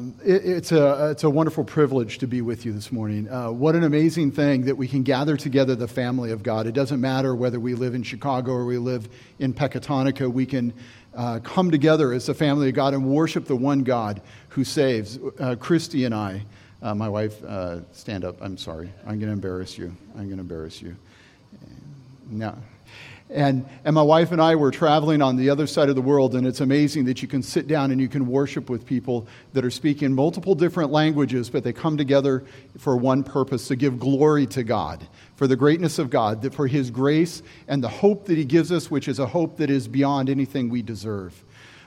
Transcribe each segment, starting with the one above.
Um, it, it's, a, it's a wonderful privilege to be with you this morning. Uh, what an amazing thing that we can gather together the family of God. It doesn't matter whether we live in Chicago or we live in Pecatonica, we can uh, come together as the family of God and worship the one God who saves. Uh, Christy and I, uh, my wife, uh, stand up. I'm sorry. I'm going to embarrass you. I'm going to embarrass you. No. And, and my wife and I were traveling on the other side of the world, and it's amazing that you can sit down and you can worship with people that are speaking multiple different languages, but they come together for one purpose to give glory to God, for the greatness of God, for His grace and the hope that He gives us, which is a hope that is beyond anything we deserve.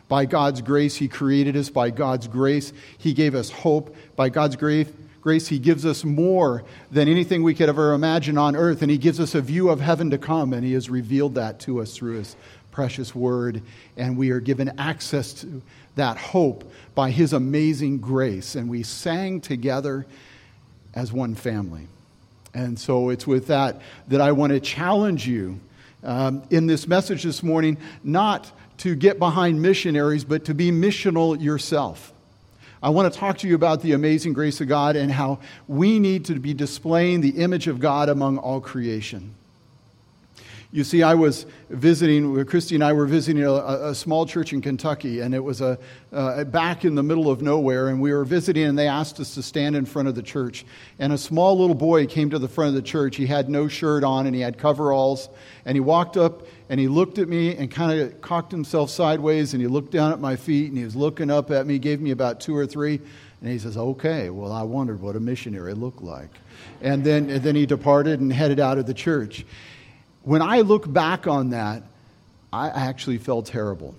By God's grace, He created us. By God's grace, He gave us hope. By God's grace, grace, He gives us more than anything we could ever imagine on earth, and He gives us a view of heaven to come, and He has revealed that to us through His precious word, and we are given access to that hope by His amazing grace. And we sang together as one family. And so it's with that that I want to challenge you um, in this message this morning not to get behind missionaries, but to be missional yourself. I want to talk to you about the amazing grace of God and how we need to be displaying the image of God among all creation. You see, I was visiting, Christy and I were visiting a, a small church in Kentucky, and it was a, uh, back in the middle of nowhere. And we were visiting, and they asked us to stand in front of the church. And a small little boy came to the front of the church. He had no shirt on, and he had coveralls. And he walked up and he looked at me and kind of cocked himself sideways, and he looked down at my feet, and he was looking up at me, gave me about two or three. And he says, Okay, well, I wondered what a missionary looked like. And then, and then he departed and headed out of the church. When I look back on that, I actually felt terrible.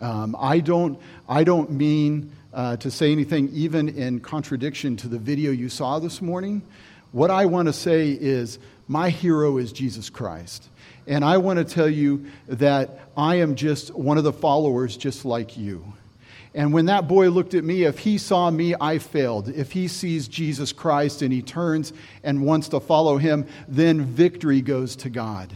Um, I, don't, I don't mean uh, to say anything even in contradiction to the video you saw this morning. What I want to say is my hero is Jesus Christ. And I want to tell you that I am just one of the followers just like you. And when that boy looked at me, if he saw me, I failed. If he sees Jesus Christ and he turns and wants to follow him, then victory goes to God.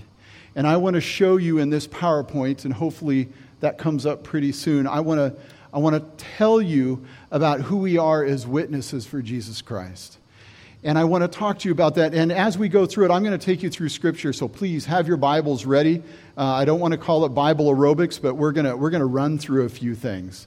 And I want to show you in this PowerPoint, and hopefully that comes up pretty soon. I want to, I want to tell you about who we are as witnesses for Jesus Christ. And I want to talk to you about that. And as we go through it, I'm going to take you through Scripture. So please have your Bibles ready. Uh, I don't want to call it Bible aerobics, but we're going to, we're going to run through a few things.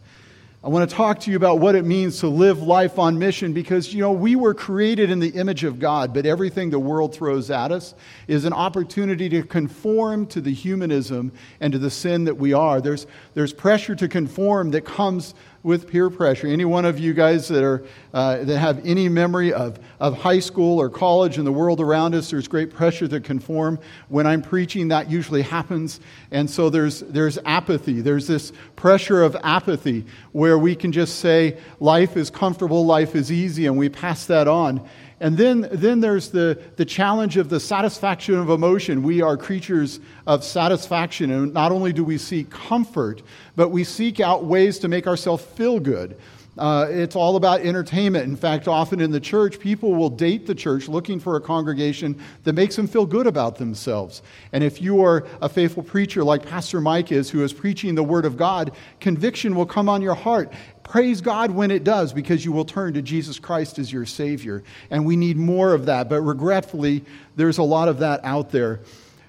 I want to talk to you about what it means to live life on mission because, you know, we were created in the image of God, but everything the world throws at us is an opportunity to conform to the humanism and to the sin that we are. There's, there's pressure to conform that comes with peer pressure. Any one of you guys that, are, uh, that have any memory of, of high school or college and the world around us, there's great pressure to conform. When I'm preaching, that usually happens. And so there's, there's apathy. There's this pressure of apathy where we can just say, life is comfortable, life is easy, and we pass that on. And then, then there's the, the challenge of the satisfaction of emotion. We are creatures of satisfaction, and not only do we seek comfort, but we seek out ways to make ourselves feel good. Uh, it's all about entertainment. In fact, often in the church, people will date the church looking for a congregation that makes them feel good about themselves. And if you are a faithful preacher like Pastor Mike is, who is preaching the Word of God, conviction will come on your heart. Praise God when it does, because you will turn to Jesus Christ as your Savior. And we need more of that. But regretfully, there's a lot of that out there.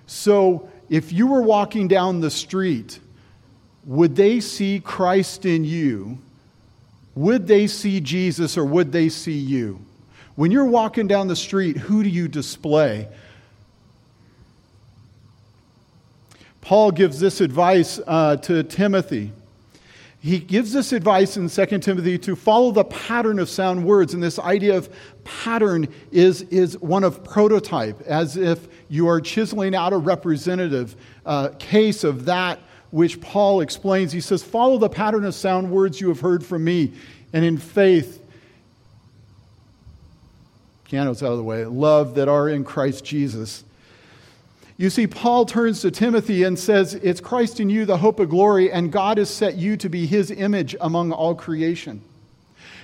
So if you were walking down the street, would they see Christ in you? Would they see Jesus or would they see you? When you're walking down the street, who do you display? Paul gives this advice uh, to Timothy. He gives this advice in 2 Timothy to follow the pattern of sound words. And this idea of pattern is, is one of prototype, as if you are chiseling out a representative uh, case of that which Paul explains. He says, Follow the pattern of sound words you have heard from me, and in faith, piano's out of the way, love that are in Christ Jesus. You see, Paul turns to Timothy and says, It's Christ in you, the hope of glory, and God has set you to be his image among all creation.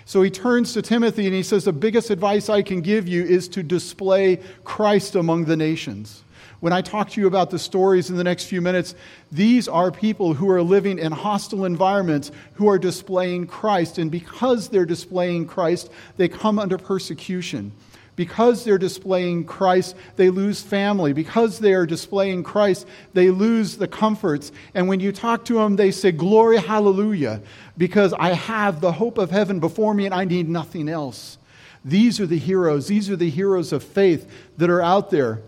So he turns to Timothy and he says, The biggest advice I can give you is to display Christ among the nations. When I talk to you about the stories in the next few minutes, these are people who are living in hostile environments who are displaying Christ. And because they're displaying Christ, they come under persecution. Because they're displaying Christ, they lose family. Because they are displaying Christ, they lose the comforts. And when you talk to them, they say, Glory, hallelujah, because I have the hope of heaven before me and I need nothing else. These are the heroes. These are the heroes of faith that are out there.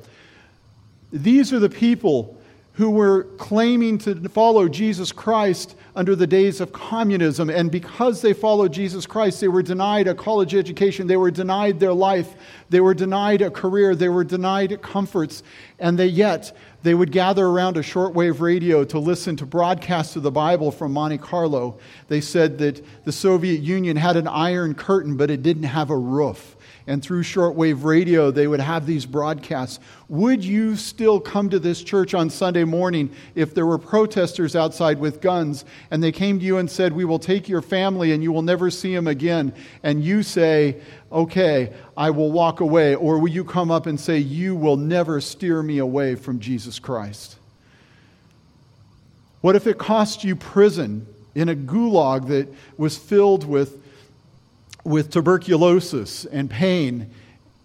These are the people who were claiming to follow Jesus Christ under the days of communism. And because they followed Jesus Christ, they were denied a college education, they were denied their life, they were denied a career, they were denied comforts. And they yet, they would gather around a shortwave radio to listen to broadcasts of the Bible from Monte Carlo. They said that the Soviet Union had an iron curtain, but it didn't have a roof and through shortwave radio, they would have these broadcasts. Would you still come to this church on Sunday morning if there were protesters outside with guns and they came to you and said, We will take your family and you will never see them again? And you say, Okay, I will walk away. Or will you come up and say, You will never steer me away from Jesus Christ? What if it cost you prison in a gulag that was filled with with tuberculosis and pain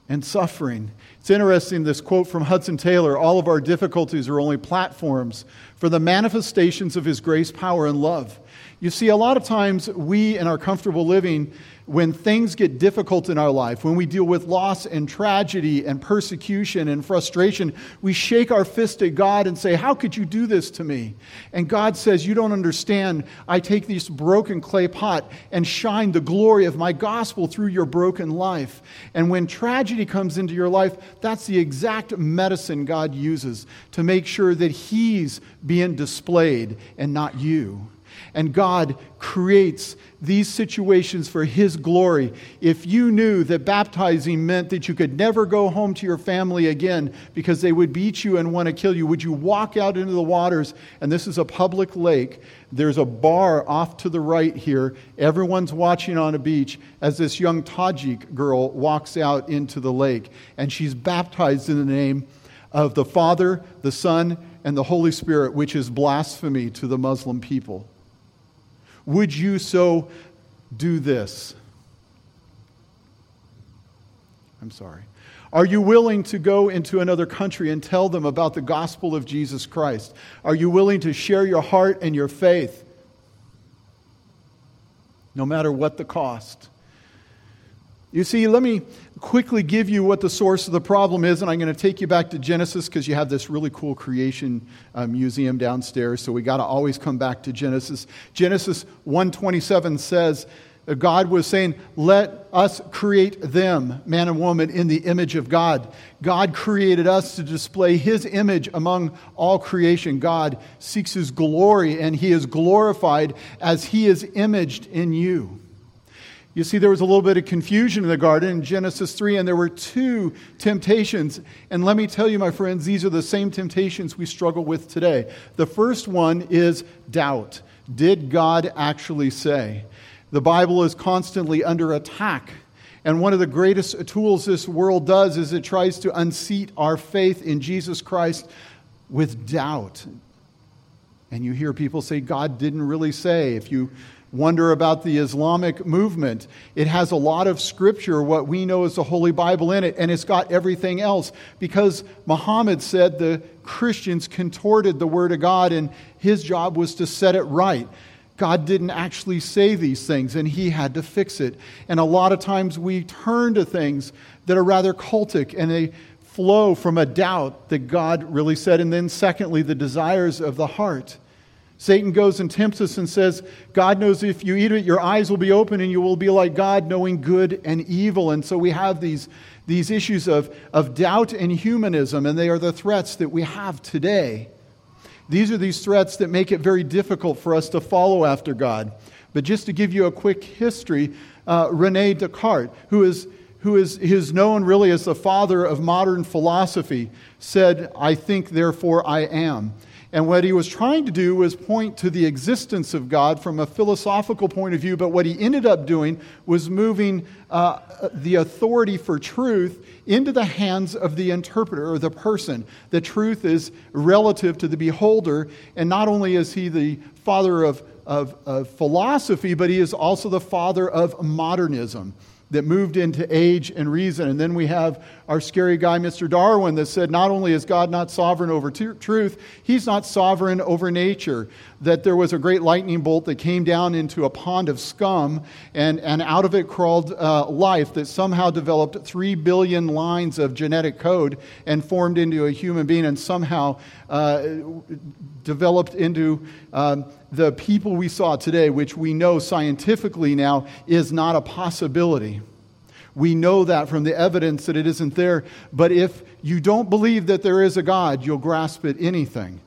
and suffering. It's interesting, this quote from Hudson Taylor all of our difficulties are only platforms for the manifestations of his grace, power, and love. You see, a lot of times we, in our comfortable living, when things get difficult in our life, when we deal with loss and tragedy and persecution and frustration, we shake our fist at God and say, How could you do this to me? And God says, You don't understand. I take this broken clay pot and shine the glory of my gospel through your broken life. And when tragedy comes into your life, that's the exact medicine God uses to make sure that He's being displayed and not you. And God creates these situations for His glory. If you knew that baptizing meant that you could never go home to your family again because they would beat you and want to kill you, would you walk out into the waters? And this is a public lake. There's a bar off to the right here. Everyone's watching on a beach as this young Tajik girl walks out into the lake. And she's baptized in the name of the Father, the Son, and the Holy Spirit, which is blasphemy to the Muslim people. Would you so do this? I'm sorry. Are you willing to go into another country and tell them about the gospel of Jesus Christ? Are you willing to share your heart and your faith, no matter what the cost? You see, let me quickly give you what the source of the problem is, and I'm going to take you back to Genesis because you have this really cool creation uh, museum downstairs. So we got to always come back to Genesis. Genesis 1:27 says, uh, God was saying, Let us create them, man and woman, in the image of God. God created us to display His image among all creation. God seeks His glory, and He is glorified as He is imaged in you. You see, there was a little bit of confusion in the garden in Genesis 3, and there were two temptations. And let me tell you, my friends, these are the same temptations we struggle with today. The first one is doubt. Did God actually say? The Bible is constantly under attack. And one of the greatest tools this world does is it tries to unseat our faith in Jesus Christ with doubt. And you hear people say, God didn't really say. If you wonder about the Islamic movement. It has a lot of scripture, what we know as the Holy Bible, in it, and it's got everything else because Muhammad said the Christians contorted the Word of God and his job was to set it right. God didn't actually say these things, and he had to fix it. And a lot of times we turn to things that are rather cultic and they flow from a doubt that God really said. And then, secondly, the desires of the heart. Satan goes and tempts us and says, God knows if you eat it, your eyes will be open and you will be like God, knowing good and evil. And so we have these, these issues of, of doubt and humanism, and they are the threats that we have today. These are these threats that make it very difficult for us to follow after God. But just to give you a quick history, uh, Rene Descartes, who is, who is, is known really as the father of modern philosophy, said, I think, therefore I am. And what he was trying to do was point to the existence of God from a philosophical point of view, but what he ended up doing was moving uh, the authority for truth into the hands of the interpreter or the person. The truth is relative to the beholder, and not only is he the father of, of, of philosophy, but he is also the father of modernism that moved into age and reason. And then we have our scary guy, Mr. Darwin, that said not only is God not sovereign over t- truth, he's not sovereign over nature. That there was a great lightning bolt that came down into a pond of scum, and, and out of it crawled uh, life that somehow developed three billion lines of genetic code and formed into a human being, and somehow uh, developed into. Um, the people we saw today, which we know scientifically now is not a possibility. We know that from the evidence that it isn't there. But if you don't believe that there is a God, you'll grasp at anything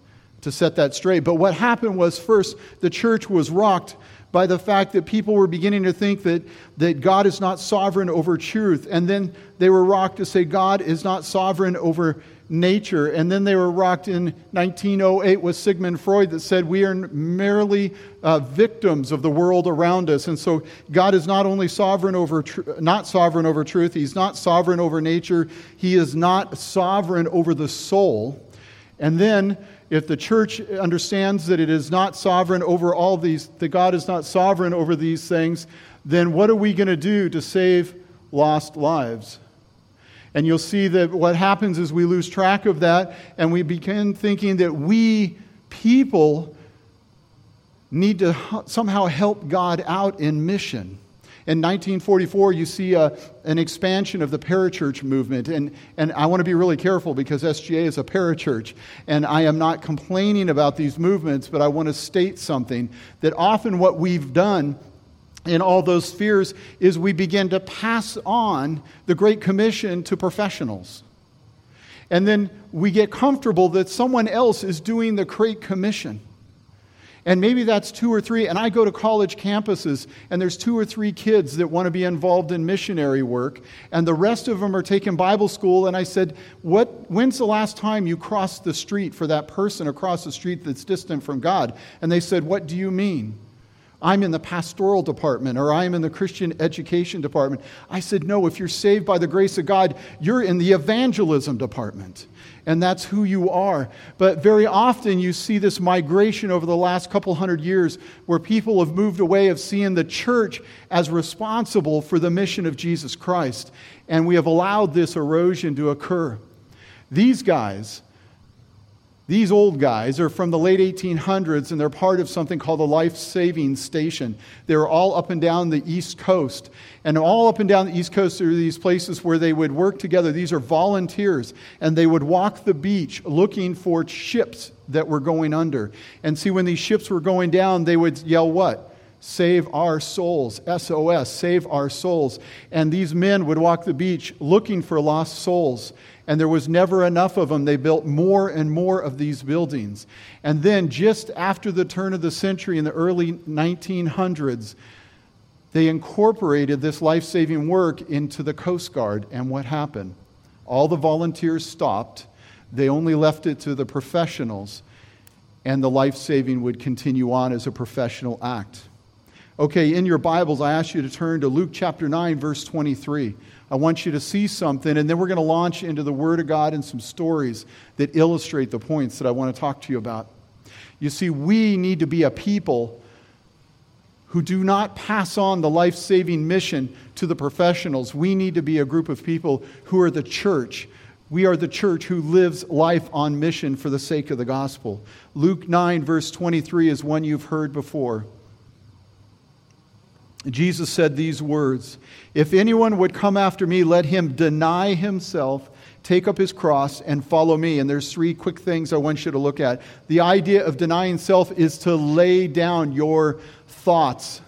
to set that straight. But what happened was first, the church was rocked by the fact that people were beginning to think that, that God is not sovereign over truth. And then they were rocked to say God is not sovereign over nature. And then they were rocked in 1908 with Sigmund Freud that said we are merely uh, victims of the world around us. And so God is not only sovereign over tr- not sovereign over truth, he's not sovereign over nature, he is not sovereign over the soul. And then if the church understands that it is not sovereign over all these, that God is not sovereign over these things, then what are we going to do to save lost lives? And you'll see that what happens is we lose track of that and we begin thinking that we people need to somehow help God out in mission. In 1944, you see a, an expansion of the parachurch movement. And, and I want to be really careful because SGA is a parachurch. And I am not complaining about these movements, but I want to state something that often what we've done in all those spheres is we begin to pass on the Great Commission to professionals. And then we get comfortable that someone else is doing the Great Commission. And maybe that's two or three. And I go to college campuses, and there's two or three kids that want to be involved in missionary work, and the rest of them are taking Bible school. And I said, what, When's the last time you crossed the street for that person across the street that's distant from God? And they said, What do you mean? I'm in the pastoral department or I'm in the Christian education department. I said, No, if you're saved by the grace of God, you're in the evangelism department. And that's who you are. But very often you see this migration over the last couple hundred years where people have moved away of seeing the church as responsible for the mission of Jesus Christ. And we have allowed this erosion to occur. These guys, these old guys are from the late 1800s and they're part of something called the Life Saving Station. They're all up and down the East Coast. And all up and down the East Coast are these places where they would work together. These are volunteers. And they would walk the beach looking for ships that were going under. And see, when these ships were going down, they would yell, What? Save our souls. SOS, save our souls. And these men would walk the beach looking for lost souls and there was never enough of them. They built more and more of these buildings. And then, just after the turn of the century in the early 1900s, they incorporated this life saving work into the Coast Guard. And what happened? All the volunteers stopped, they only left it to the professionals, and the life saving would continue on as a professional act. Okay, in your Bibles, I ask you to turn to Luke chapter 9, verse 23. I want you to see something, and then we're going to launch into the Word of God and some stories that illustrate the points that I want to talk to you about. You see, we need to be a people who do not pass on the life saving mission to the professionals. We need to be a group of people who are the church. We are the church who lives life on mission for the sake of the gospel. Luke 9, verse 23 is one you've heard before. Jesus said these words If anyone would come after me, let him deny himself, take up his cross, and follow me. And there's three quick things I want you to look at. The idea of denying self is to lay down your thoughts,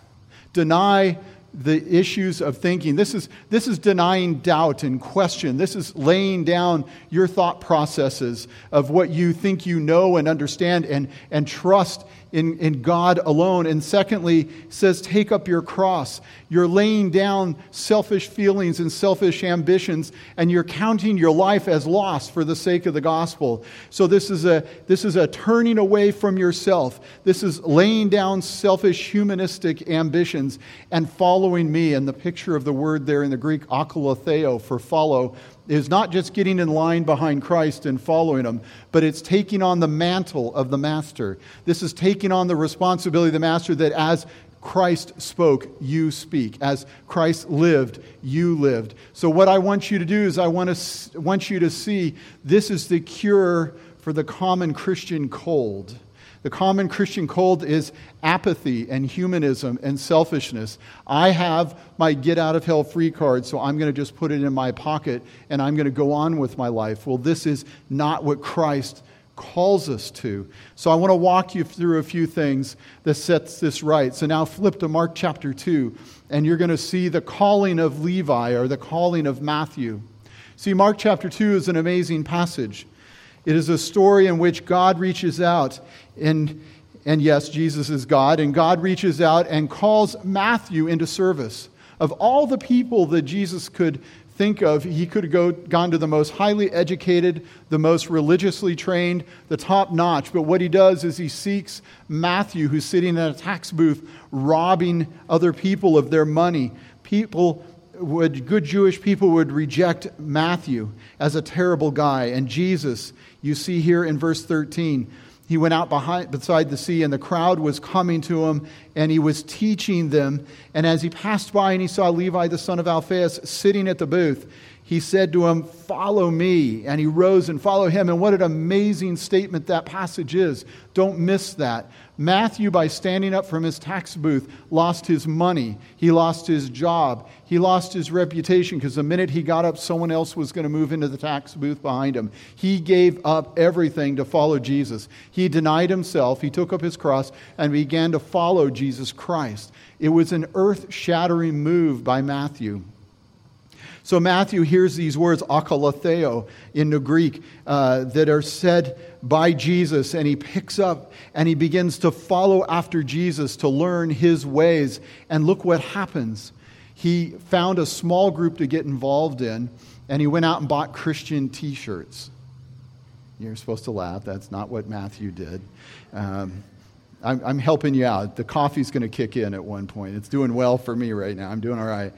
deny the issues of thinking. This is, this is denying doubt and question. This is laying down your thought processes of what you think you know and understand and, and trust in, in God alone. And secondly, says, take up your cross. You're laying down selfish feelings and selfish ambitions, and you're counting your life as lost for the sake of the gospel. So this is a, this is a turning away from yourself. This is laying down selfish humanistic ambitions and following me. And the picture of the word there in the Greek, akolatheo, for follow, is not just getting in line behind Christ and following him, but it's taking on the mantle of the master. This is taking on the responsibility of the master that as Christ spoke, you speak. As Christ lived, you lived. So, what I want you to do is, I want, to, want you to see this is the cure for the common Christian cold. The common Christian cold is apathy and humanism and selfishness. I have my get out of hell free card, so I'm going to just put it in my pocket and I'm going to go on with my life. Well, this is not what Christ calls us to. So I want to walk you through a few things that sets this right. So now flip to Mark chapter 2 and you're going to see the calling of Levi or the calling of Matthew. See, Mark chapter 2 is an amazing passage. It is a story in which God reaches out, and, and yes, Jesus is God, and God reaches out and calls Matthew into service. Of all the people that Jesus could think of, he could have go, gone to the most highly educated, the most religiously trained, the top notch. But what he does is he seeks Matthew, who's sitting in a tax booth robbing other people of their money. People would, good Jewish people would reject Matthew as a terrible guy. And Jesus you see here in verse 13, he went out behind, beside the sea, and the crowd was coming to him, and he was teaching them. And as he passed by and he saw Levi the son of Alphaeus sitting at the booth, he said to him, Follow me. And he rose and followed him. And what an amazing statement that passage is. Don't miss that. Matthew, by standing up from his tax booth, lost his money. He lost his job. He lost his reputation because the minute he got up, someone else was going to move into the tax booth behind him. He gave up everything to follow Jesus. He denied himself, he took up his cross, and began to follow Jesus Christ. It was an earth shattering move by Matthew. So Matthew hears these words, akalatheo, in the Greek, uh, that are said by Jesus, and he picks up and he begins to follow after Jesus to learn his ways. And look what happens. He found a small group to get involved in, and he went out and bought Christian t shirts. You're supposed to laugh. That's not what Matthew did. Um, I'm, I'm, helping you out. The coffee's going to kick in at one point. It's doing well for me right now. I'm doing all right.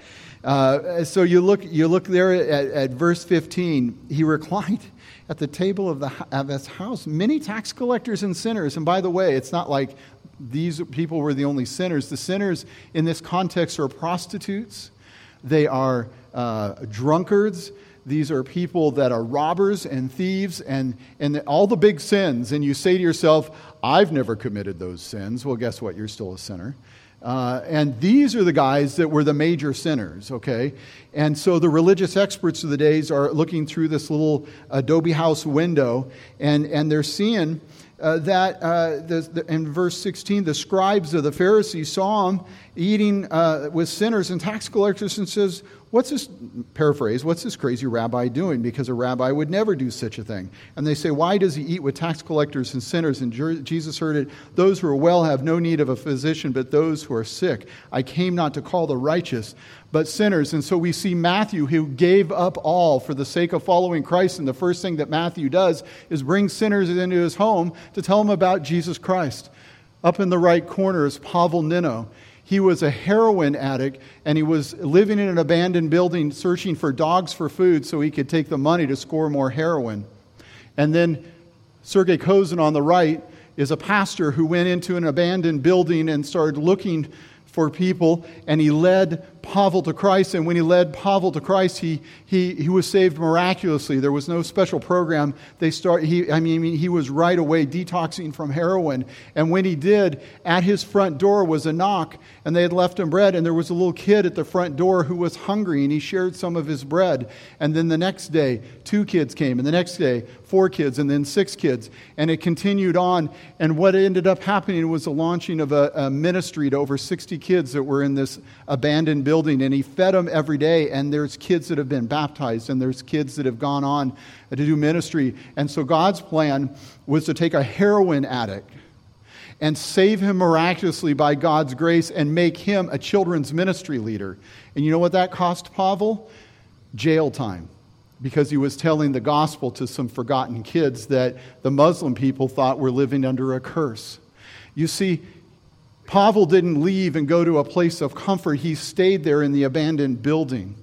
Uh, so you look, you look there at, at, verse 15. He reclined at the table of, the, of his house. Many tax collectors and sinners. And by the way, it's not like these people were the only sinners. The sinners in this context are prostitutes, they are uh, drunkards. These are people that are robbers and thieves and, and all the big sins. And you say to yourself, I've never committed those sins. Well, guess what? You're still a sinner. Uh, and these are the guys that were the major sinners, okay? And so the religious experts of the days are looking through this little Adobe house window, and, and they're seeing uh, that uh, the, the, in verse 16, the scribes of the Pharisees saw him eating uh, with sinners and tax collectors and says, What's this, paraphrase, what's this crazy rabbi doing? Because a rabbi would never do such a thing. And they say, Why does he eat with tax collectors and sinners? And Jesus heard it Those who are well have no need of a physician, but those who are sick. I came not to call the righteous, but sinners. And so we see Matthew, who gave up all for the sake of following Christ. And the first thing that Matthew does is bring sinners into his home to tell them about Jesus Christ. Up in the right corner is Pavel Nino. He was a heroin addict and he was living in an abandoned building searching for dogs for food so he could take the money to score more heroin. And then Sergei Kozin on the right is a pastor who went into an abandoned building and started looking for people, and he led Pavel to Christ. And when he led Pavel to Christ, he, he, he was saved miraculously. There was no special program. They start, he, I mean, he was right away detoxing from heroin. And when he did, at his front door was a knock, and they had left him bread. And there was a little kid at the front door who was hungry, and he shared some of his bread. And then the next day, two kids came, and the next day, four kids, and then six kids. And it continued on. And what ended up happening was the launching of a, a ministry to over 60 kids that were in this abandoned building. And he fed them every day. And there's kids that have been baptized, and there's kids that have gone on to do ministry. And so God's plan was to take a heroin addict and save him miraculously by God's grace and make him a children's ministry leader. And you know what that cost Pavel? Jail time. Because he was telling the gospel to some forgotten kids that the Muslim people thought were living under a curse. You see, Pavel didn't leave and go to a place of comfort. He stayed there in the abandoned building,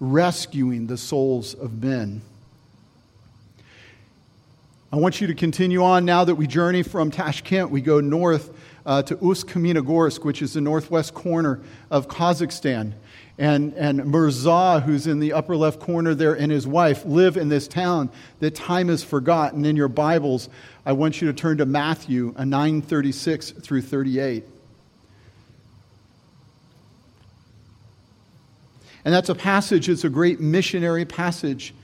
rescuing the souls of men. I want you to continue on now that we journey from Tashkent. We go north uh, to Ust-Kamenogorsk, which is the northwest corner of Kazakhstan. And, and Mirza, who's in the upper left corner there, and his wife live in this town that time is forgotten. In your Bibles, I want you to turn to Matthew 936 through 38. And that's a passage, it's a great missionary passage.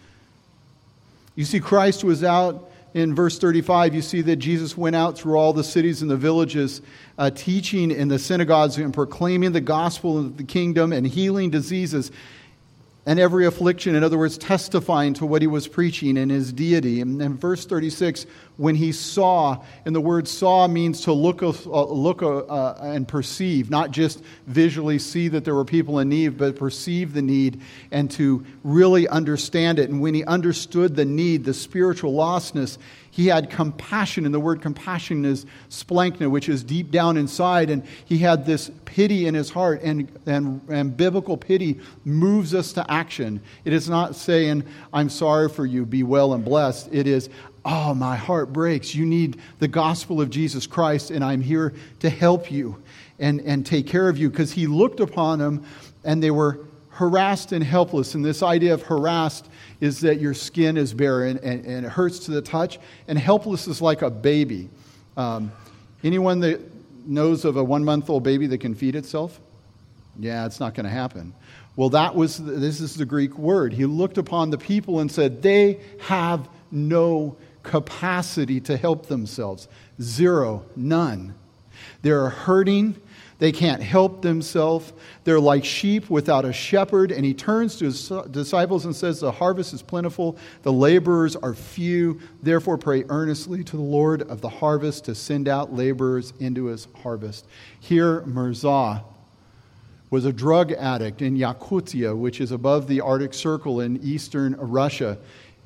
You see, Christ was out in verse 35. You see that Jesus went out through all the cities and the villages, uh, teaching in the synagogues and proclaiming the gospel of the kingdom and healing diseases and every affliction. In other words, testifying to what he was preaching in his deity. And in verse 36, when he saw, and the word saw means to look, uh, look uh, and perceive, not just visually see that there were people in need, but perceive the need and to really understand it. And when he understood the need, the spiritual lostness, he had compassion, and the word compassion is splanchna, which is deep down inside. And he had this pity in his heart, and, and, and biblical pity moves us to action. It is not saying, I'm sorry for you, be well and blessed. It is, oh, my heart breaks. You need the gospel of Jesus Christ, and I'm here to help you and, and take care of you. Because he looked upon them, and they were harassed and helpless. And this idea of harassed is that your skin is barren and, and it hurts to the touch, and helpless is like a baby. Um, anyone that knows of a one month old baby that can feed itself? Yeah, it's not going to happen. Well, that was, this is the Greek word. He looked upon the people and said, they have no capacity to help themselves. Zero, none. They're hurting they can't help themselves. They're like sheep without a shepherd. And he turns to his disciples and says, The harvest is plentiful, the laborers are few. Therefore, pray earnestly to the Lord of the harvest to send out laborers into his harvest. Here, Mirza was a drug addict in Yakutia, which is above the Arctic Circle in eastern Russia.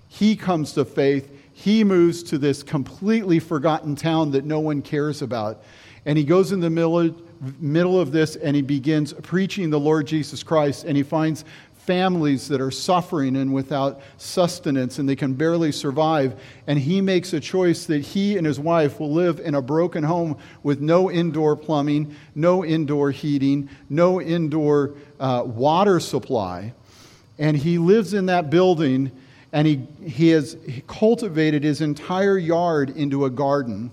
He comes to faith. He moves to this completely forgotten town that no one cares about. And he goes in the middle middle of this and he begins preaching the Lord Jesus Christ and he finds families that are suffering and without sustenance and they can barely survive. And he makes a choice that he and his wife will live in a broken home with no indoor plumbing, no indoor heating, no indoor uh, water supply. And he lives in that building and he, he has cultivated his entire yard into a garden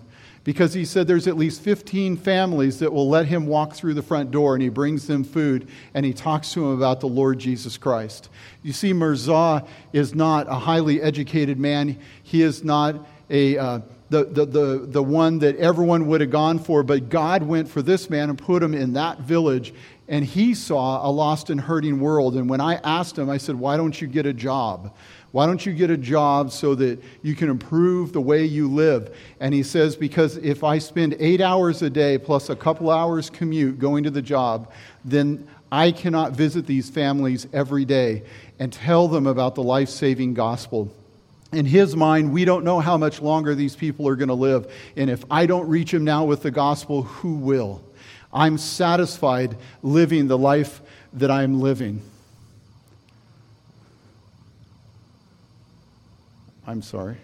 because he said there's at least 15 families that will let him walk through the front door and he brings them food and he talks to them about the Lord Jesus Christ. You see, Mirza is not a highly educated man. He is not a, uh, the, the, the, the one that everyone would have gone for, but God went for this man and put him in that village and he saw a lost and hurting world. And when I asked him, I said, Why don't you get a job? Why don't you get a job so that you can improve the way you live? And he says, Because if I spend eight hours a day plus a couple hours commute going to the job, then I cannot visit these families every day and tell them about the life saving gospel. In his mind, we don't know how much longer these people are going to live. And if I don't reach them now with the gospel, who will? I'm satisfied living the life that I'm living. I'm sorry.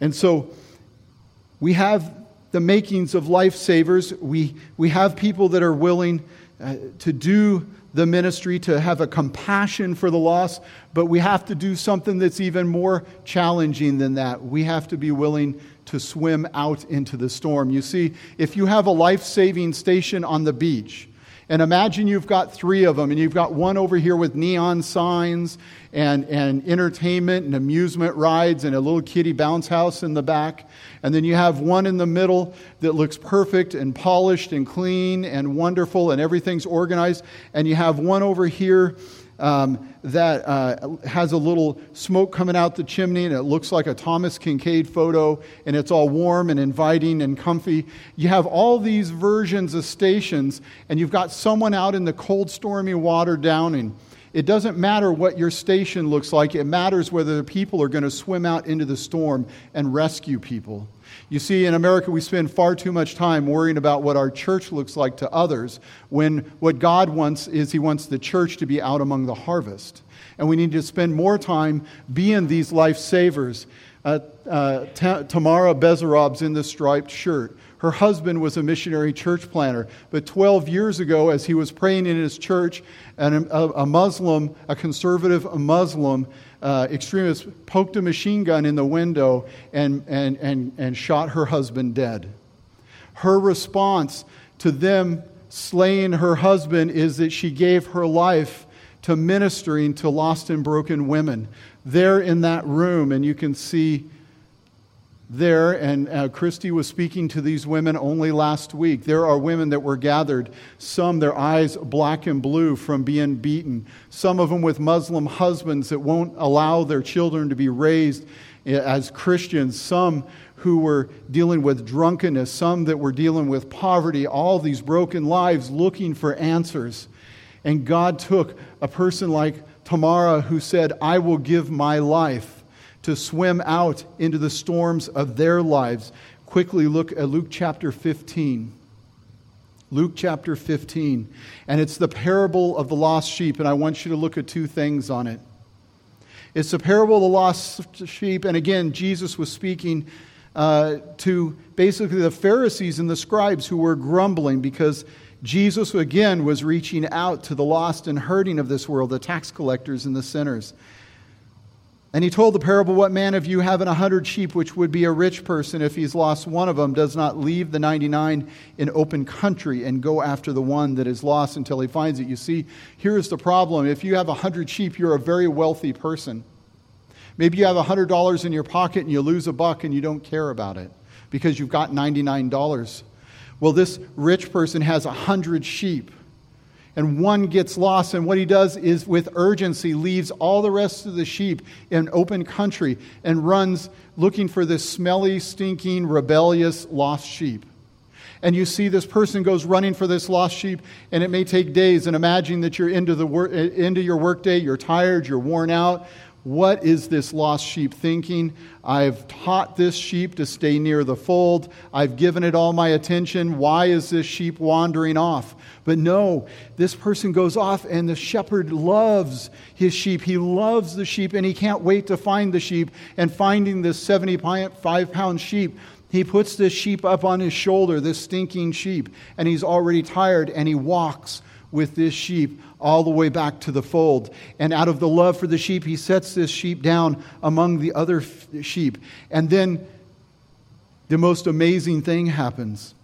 And so we have the makings of lifesavers. We, we have people that are willing uh, to do the ministry, to have a compassion for the lost, but we have to do something that's even more challenging than that. We have to be willing to swim out into the storm. You see, if you have a life saving station on the beach, and imagine you've got three of them, and you've got one over here with neon signs and, and entertainment and amusement rides and a little kiddie bounce house in the back. And then you have one in the middle that looks perfect and polished and clean and wonderful and everything's organized. And you have one over here um, that uh, has a little smoke coming out the chimney and it looks like a Thomas Kinkade photo and it's all warm and inviting and comfy. You have all these versions of stations and you've got someone out in the cold, stormy water downing. It doesn't matter what your station looks like, it matters whether the people are going to swim out into the storm and rescue people. You see, in America, we spend far too much time worrying about what our church looks like to others when what God wants is He wants the church to be out among the harvest. And we need to spend more time being these lifesavers. Uh, uh, Tamara Bezarob's in the striped shirt. Her husband was a missionary church planter, but 12 years ago, as he was praying in his church, and a, Muslim, a conservative Muslim uh, extremist, poked a machine gun in the window and, and, and, and shot her husband dead. Her response to them slaying her husband is that she gave her life to ministering to lost and broken women. There in that room, and you can see there, and uh, Christy was speaking to these women only last week. There are women that were gathered, some their eyes black and blue from being beaten, some of them with Muslim husbands that won't allow their children to be raised eh, as Christians, some who were dealing with drunkenness, some that were dealing with poverty, all these broken lives looking for answers. And God took a person like Tamara who said, I will give my life to swim out into the storms of their lives. Quickly look at Luke chapter 15. Luke chapter 15. And it's the parable of the lost sheep, and I want you to look at two things on it. It's the parable of the lost sheep, and again, Jesus was speaking uh, to basically the Pharisees and the scribes who were grumbling because Jesus, again, was reaching out to the lost and hurting of this world, the tax collectors and the sinners. And he told the parable, What man of you having a hundred sheep, which would be a rich person if he's lost one of them, does not leave the 99 in open country and go after the one that is lost until he finds it? You see, here's the problem. If you have a hundred sheep, you're a very wealthy person. Maybe you have a hundred dollars in your pocket and you lose a buck and you don't care about it because you've got $99. Well, this rich person has a hundred sheep and one gets lost. And what he does is, with urgency, leaves all the rest of the sheep in open country and runs looking for this smelly, stinking, rebellious lost sheep. And you see this person goes running for this lost sheep, and it may take days. And imagine that you're into, the wor- into your workday, you're tired, you're worn out. What is this lost sheep thinking? I've taught this sheep to stay near the fold. I've given it all my attention. Why is this sheep wandering off? But no, this person goes off, and the shepherd loves his sheep. He loves the sheep, and he can't wait to find the sheep. And finding this 75 pound sheep, he puts this sheep up on his shoulder, this stinking sheep, and he's already tired, and he walks with this sheep all the way back to the fold. And out of the love for the sheep, he sets this sheep down among the other f- sheep. And then the most amazing thing happens.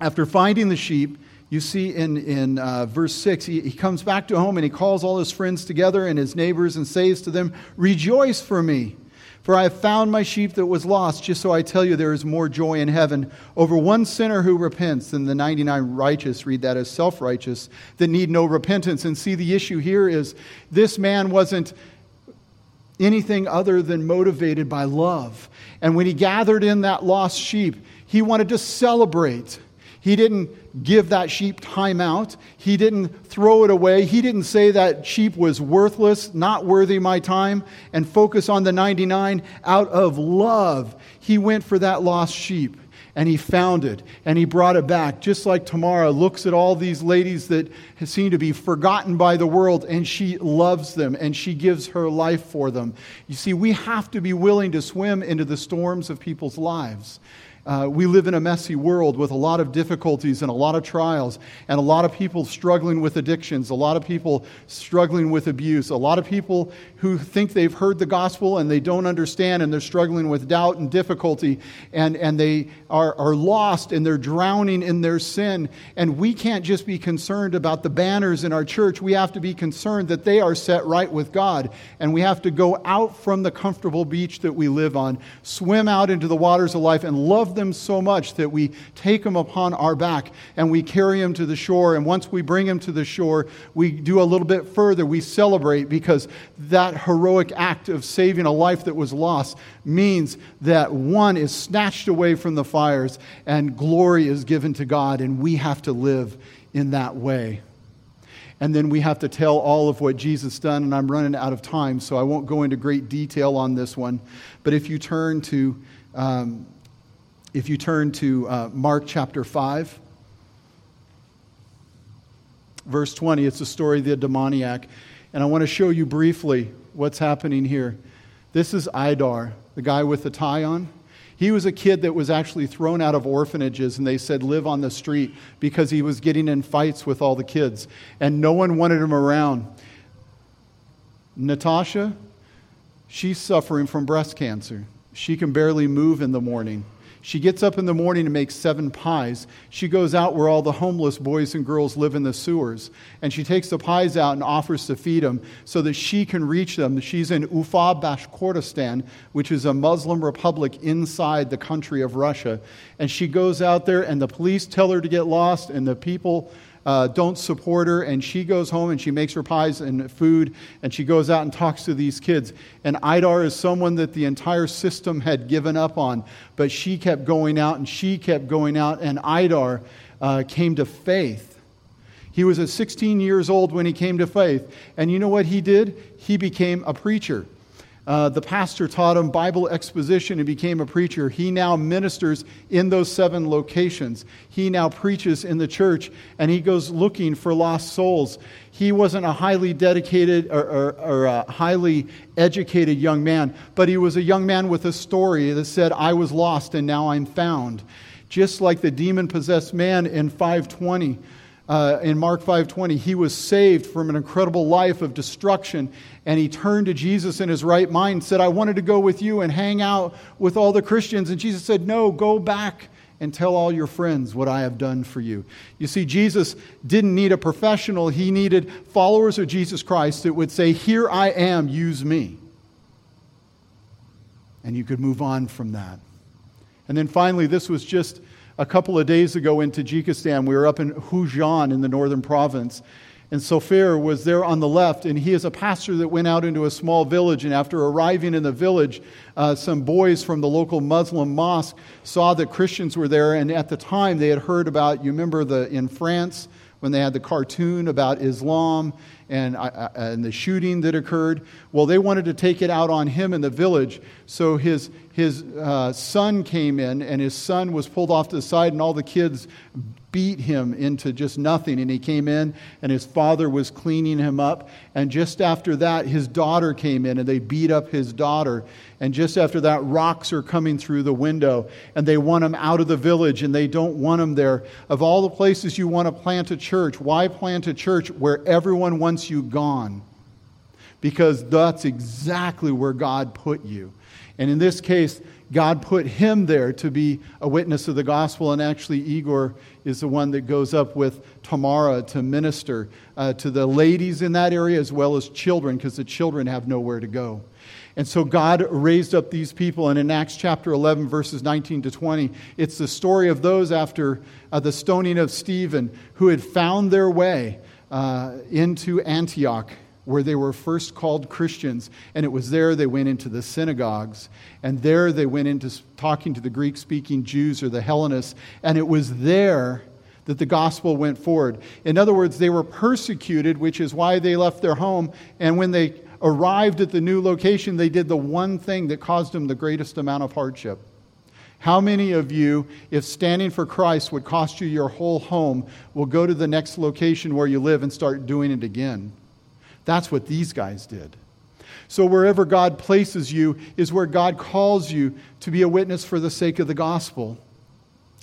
After finding the sheep, you see in, in uh, verse 6, he, he comes back to home and he calls all his friends together and his neighbors and says to them, Rejoice for me for I have found my sheep that was lost, just so I tell you there is more joy in heaven over one sinner who repents than the 99 righteous, read that as self righteous, that need no repentance. And see, the issue here is this man wasn't anything other than motivated by love. And when he gathered in that lost sheep, he wanted to celebrate. He didn't give that sheep time out. He didn't throw it away. He didn't say that sheep was worthless, not worthy my time, and focus on the 99. Out of love, he went for that lost sheep and he found it and he brought it back. Just like Tamara looks at all these ladies that seem to be forgotten by the world and she loves them and she gives her life for them. You see, we have to be willing to swim into the storms of people's lives. Uh, we live in a messy world with a lot of difficulties and a lot of trials, and a lot of people struggling with addictions, a lot of people struggling with abuse, a lot of people who think they've heard the gospel and they don't understand, and they're struggling with doubt and difficulty, and, and they are, are lost and they're drowning in their sin. And we can't just be concerned about the banners in our church, we have to be concerned that they are set right with God, and we have to go out from the comfortable beach that we live on, swim out into the waters of life, and love them so much that we take them upon our back and we carry them to the shore. And once we bring them to the shore, we do a little bit further. We celebrate because that heroic act of saving a life that was lost means that one is snatched away from the fires and glory is given to God, and we have to live in that way. And then we have to tell all of what Jesus done, and I'm running out of time, so I won't go into great detail on this one. But if you turn to, um, if you turn to uh, Mark chapter 5, verse 20, it's the story of the demoniac. And I want to show you briefly what's happening here. This is Idar, the guy with the tie on. He was a kid that was actually thrown out of orphanages, and they said live on the street because he was getting in fights with all the kids, and no one wanted him around. Natasha, she's suffering from breast cancer. She can barely move in the morning. She gets up in the morning and makes seven pies. She goes out where all the homeless boys and girls live in the sewers. And she takes the pies out and offers to feed them so that she can reach them. She's in Ufa, Bashkortostan, which is a Muslim republic inside the country of Russia. And she goes out there, and the police tell her to get lost, and the people uh, don't support her, and she goes home and she makes her pies and food, and she goes out and talks to these kids. And Idar is someone that the entire system had given up on, but she kept going out and she kept going out, and Idar uh, came to faith. He was at 16 years old when he came to faith. And you know what he did? He became a preacher. Uh, the pastor taught him Bible exposition and became a preacher. He now ministers in those seven locations. He now preaches in the church and he goes looking for lost souls. He wasn't a highly dedicated or, or, or a highly educated young man, but he was a young man with a story that said, I was lost and now I'm found. Just like the demon possessed man in 520 uh, in Mark 5:20, he was saved from an incredible life of destruction, and he turned to Jesus in his right mind, and said, "I wanted to go with you and hang out with all the Christians." And Jesus said, "No, go back and tell all your friends what I have done for you." You see, Jesus didn't need a professional; he needed followers of Jesus Christ that would say, "Here I am, use me." And you could move on from that. And then finally, this was just a couple of days ago in Tajikistan. We were up in Khujand in the northern province. And Sofir was there on the left, and he is a pastor that went out into a small village. And after arriving in the village, uh, some boys from the local Muslim mosque saw that Christians were there. And at the time, they had heard about, you remember the, in France, when they had the cartoon about Islam and, uh, and the shooting that occurred. Well, they wanted to take it out on him in the village. So his, his uh, son came in, and his son was pulled off to the side, and all the kids beat him into just nothing. And he came in, and his father was cleaning him up. And just after that, his daughter came in, and they beat up his daughter. And just after that, rocks are coming through the window, and they want him out of the village, and they don't want him there. Of all the places you want to plant a church, why plant a church where everyone wants you gone? Because that's exactly where God put you. And in this case, God put him there to be a witness of the gospel, and actually, Igor is the one that goes up with Tamara to minister uh, to the ladies in that area as well as children, because the children have nowhere to go. And so God raised up these people, and in Acts chapter 11, verses 19 to 20, it's the story of those after uh, the stoning of Stephen who had found their way uh, into Antioch where they were first called Christians. And it was there they went into the synagogues. And there they went into talking to the Greek speaking Jews or the Hellenists. And it was there that the gospel went forward. In other words, they were persecuted, which is why they left their home. And when they arrived at the new location, they did the one thing that caused them the greatest amount of hardship. How many of you, if standing for Christ would cost you your whole home, will go to the next location where you live and start doing it again? That's what these guys did. So, wherever God places you is where God calls you to be a witness for the sake of the gospel.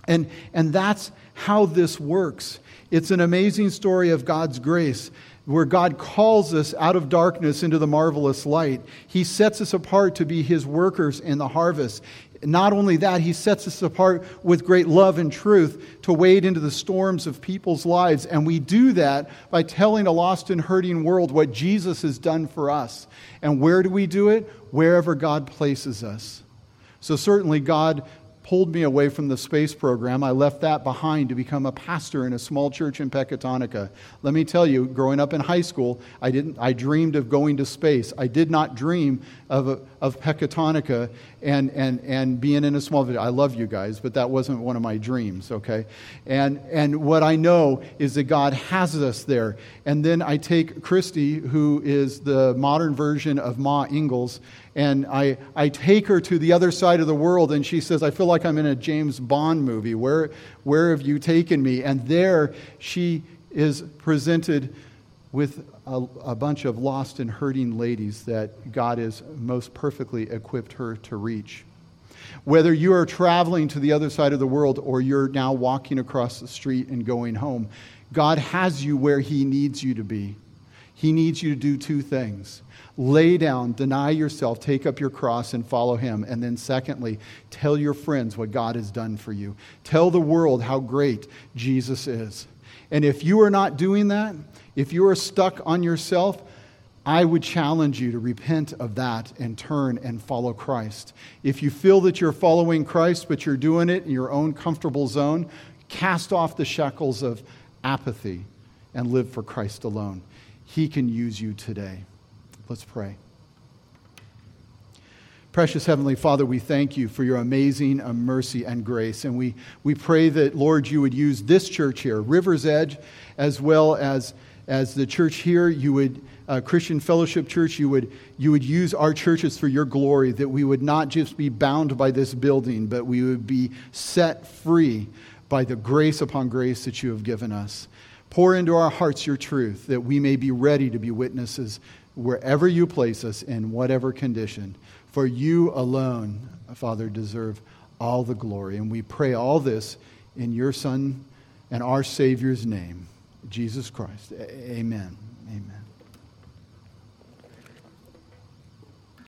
And, and that's how this works. It's an amazing story of God's grace where God calls us out of darkness into the marvelous light. He sets us apart to be His workers in the harvest not only that, he sets us apart with great love and truth to wade into the storms of people's lives. And we do that by telling a lost and hurting world what Jesus has done for us. And where do we do it? Wherever God places us. So, certainly, God pulled me away from the space program. I left that behind to become a pastor in a small church in Pecatonica. Let me tell you, growing up in high school, I, didn't, I dreamed of going to space. I did not dream of, of Pecatonica and, and, and being in a small village. I love you guys, but that wasn't one of my dreams, okay? And, and what I know is that God has us there. And then I take Christy, who is the modern version of Ma Ingalls, and I, I take her to the other side of the world, and she says, I feel like I'm in a James Bond movie. Where, where have you taken me? And there she is presented with a, a bunch of lost and hurting ladies that God has most perfectly equipped her to reach. Whether you are traveling to the other side of the world or you're now walking across the street and going home, God has you where He needs you to be. He needs you to do two things lay down, deny yourself, take up your cross, and follow Him. And then, secondly, tell your friends what God has done for you. Tell the world how great Jesus is. And if you are not doing that, if you are stuck on yourself, I would challenge you to repent of that and turn and follow Christ. If you feel that you're following Christ, but you're doing it in your own comfortable zone, cast off the shackles of apathy and live for Christ alone. He can use you today. Let's pray. Precious Heavenly Father, we thank you for your amazing uh, mercy and grace. And we, we pray that, Lord, you would use this church here, River's Edge, as well as, as the church here, you would, uh, Christian Fellowship Church, you would, you would use our churches for your glory, that we would not just be bound by this building, but we would be set free by the grace upon grace that you have given us. Pour into our hearts your truth, that we may be ready to be witnesses wherever you place us in whatever condition. For you alone, Father, deserve all the glory. And we pray all this in your Son and our Savior's name, Jesus Christ. Amen. Amen.